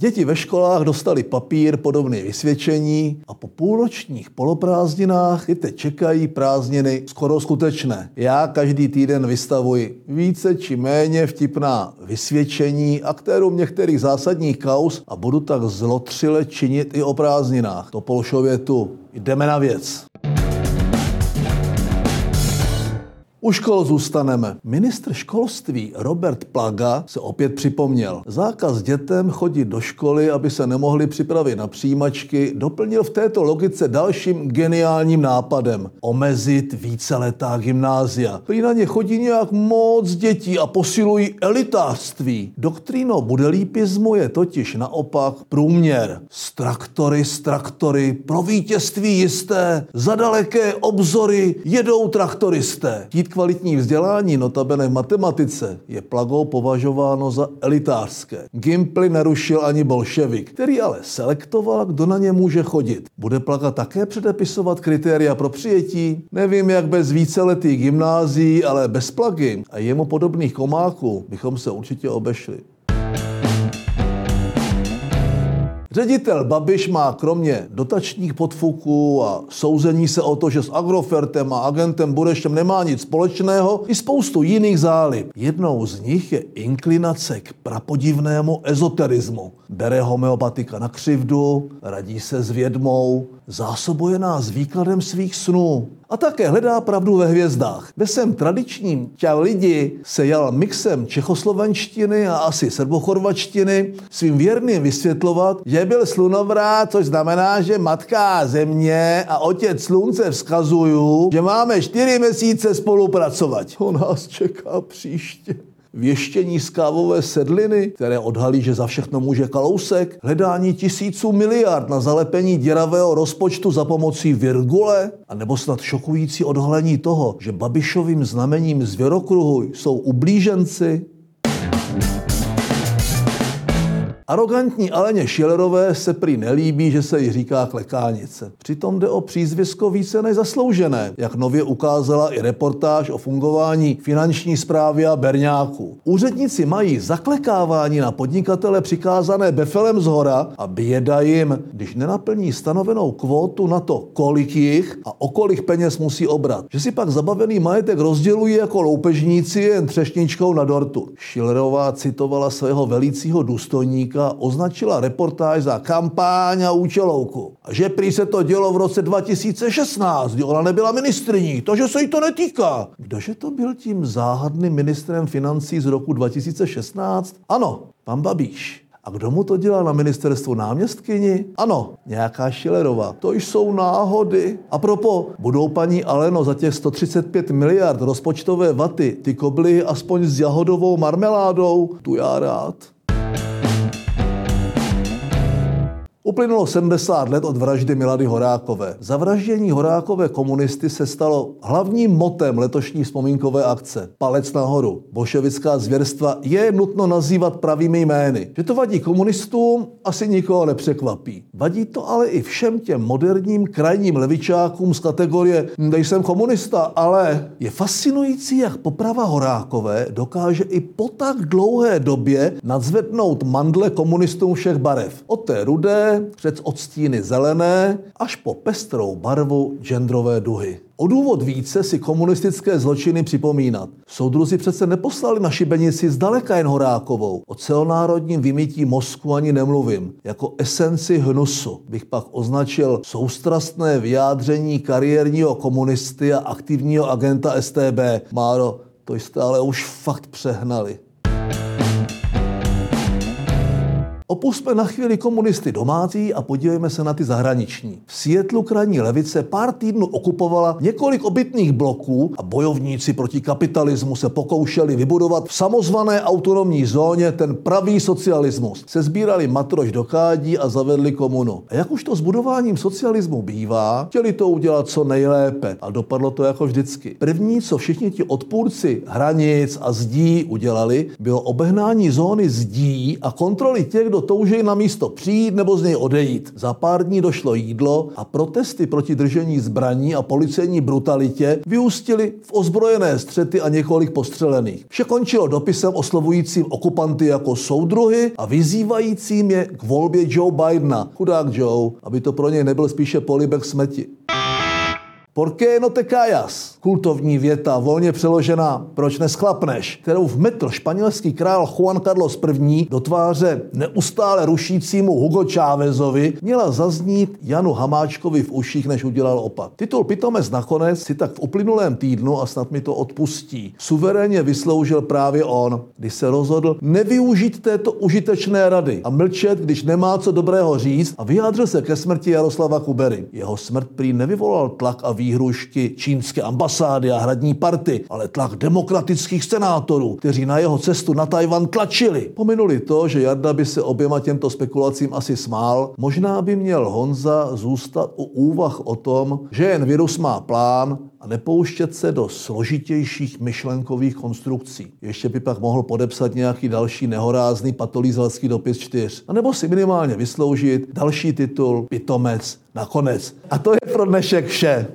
Děti ve školách dostali papír podobný vysvědčení a po půlročních poloprázdninách je teď čekají prázdniny skoro skutečné. Já každý týden vystavuji více či méně vtipná vysvědčení aktérům některých zásadních kaus a budu tak zlotřile činit i o prázdninách. To Polšově tu. Jdeme na věc. U škol zůstaneme. Ministr školství Robert Plaga se opět připomněl. Zákaz dětem chodit do školy, aby se nemohli připravit na přijímačky, doplnil v této logice dalším geniálním nápadem. Omezit víceletá gymnázia. Prý na ně chodí nějak moc dětí a posilují elitářství. Doktríno budelípismu je totiž naopak průměr. Z traktory, pro vítězství jisté, za daleké obzory jedou traktoristé. Kvalitní vzdělání, notabene v matematice, je plagou považováno za elitářské. Gimply nerušil ani bolševik, který ale selektoval, kdo na ně může chodit. Bude plaga také předepisovat kritéria pro přijetí? Nevím, jak bez víceletých gymnází, ale bez plagy a jemu podobných komáků bychom se určitě obešli. Ředitel Babiš má kromě dotačních podfuků a souzení se o to, že s Agrofertem a agentem Burešem nemá nic společného, i spoustu jiných zálib. Jednou z nich je inklinace k prapodivnému ezoterismu. Bere homeopatika na křivdu, radí se s vědmou, zásobuje nás výkladem svých snů a také hledá pravdu ve hvězdách. Ve svém tradičním čau lidi se jal mixem čechoslovenštiny a asi srbochorvačtiny svým věrným vysvětlovat, že byl slunovrát, což znamená, že matka země a otec slunce vzkazují, že máme čtyři měsíce spolupracovat. To nás čeká příště věštění z kávové sedliny, které odhalí, že za všechno může kalousek, hledání tisíců miliard na zalepení děravého rozpočtu za pomocí virgule, a nebo snad šokující odhalení toho, že Babišovým znamením zvěrokruhu jsou ublíženci, Arogantní Aleně Šilerové se prý nelíbí, že se jí říká klekánice. Přitom jde o přízvisko více než zasloužené, jak nově ukázala i reportáž o fungování finanční zprávy a berňáků. Úředníci mají zaklekávání na podnikatele přikázané befelem z hora a běda jim, když nenaplní stanovenou kvótu na to, kolik jich a o kolik peněz musí obrat. Že si pak zabavený majetek rozdělují jako loupežníci jen třešničkou na dortu. Šilerová citovala svého velícího důstojníka Amerika označila reportáž za kampáň a účelovku. A že prý se to dělo v roce 2016, kdy ona nebyla ministriní, to, že se jí to netýká. Kdože to byl tím záhadným ministrem financí z roku 2016? Ano, pan Babiš. A kdo mu to dělal na ministerstvu náměstkyni? Ano, nějaká Šilerová. To jsou náhody. A propo, budou paní Aleno za těch 135 miliard rozpočtové vaty ty kobly aspoň s jahodovou marmeládou? Tu já rád. Uplynulo 70 let od vraždy Milady Horákové. Zavraždění Horákové komunisty se stalo hlavním motem letošní vzpomínkové akce. Palec nahoru. Bolševická zvěrstva je nutno nazývat pravými jmény. Že to vadí komunistům, asi nikoho nepřekvapí. Vadí to ale i všem těm moderním krajním levičákům z kategorie nejsem komunista, ale je fascinující, jak poprava Horákové dokáže i po tak dlouhé době nadzvednout mandle komunistům všech barev. Od té rudé před odstíny zelené až po pestrou barvu genderové duhy. O důvod více si komunistické zločiny připomínat. Soudruzi přece neposlali na šibenici zdaleka jen Horákovou. O celonárodním vymítí mozku ani nemluvím. Jako esenci hnusu bych pak označil soustrastné vyjádření kariérního komunisty a aktivního agenta STB. Máro, to jste ale už fakt přehnali. Opustme na chvíli komunisty domácí a podívejme se na ty zahraniční. V Sietlu krajní levice pár týdnů okupovala několik obytných bloků a bojovníci proti kapitalismu se pokoušeli vybudovat v samozvané autonomní zóně ten pravý socialismus. Se sbírali matroš do kádí a zavedli komunu. A jak už to s budováním socialismu bývá, chtěli to udělat co nejlépe a dopadlo to jako vždycky. První, co všichni ti odpůrci hranic a zdí udělali, bylo obehnání zóny zdí a kontroly těch, kdo kdo touží na místo přijít nebo z něj odejít. Za pár dní došlo jídlo a protesty proti držení zbraní a policejní brutalitě vyústily v ozbrojené střety a několik postřelených. Vše končilo dopisem oslovujícím okupanty jako soudruhy a vyzývajícím je k volbě Joe Bidena. Chudák Joe, aby to pro něj nebyl spíše polibek smeti. ¿Por qué no te callas? Kultovní věta, volně přeložená, proč neschlapneš, kterou v metr španělský král Juan Carlos I. do tváře neustále rušícímu Hugo Chávezovi měla zaznít Janu Hamáčkovi v uších, než udělal opak. Titul Pitomec nakonec si tak v uplynulém týdnu, a snad mi to odpustí, suverénně vysloužil právě on, když se rozhodl nevyužít této užitečné rady a mlčet, když nemá co dobrého říct a vyjádřil se ke smrti Jaroslava Kubery. Jeho smrt prý nevyvolal tlak a výhrušky čínské ambasády a hradní party, ale tlak demokratických senátorů, kteří na jeho cestu na Tajvan tlačili. Pominuli to, že Jarda by se oběma těmto spekulacím asi smál, možná by měl Honza zůstat u úvah o tom, že jen virus má plán a nepouštět se do složitějších myšlenkových konstrukcí. Ještě by pak mohl podepsat nějaký další nehorázný patolízelský dopis čtyř. A nebo si minimálně vysloužit další titul Pitomec nakonec. A to je pro dnešek vše.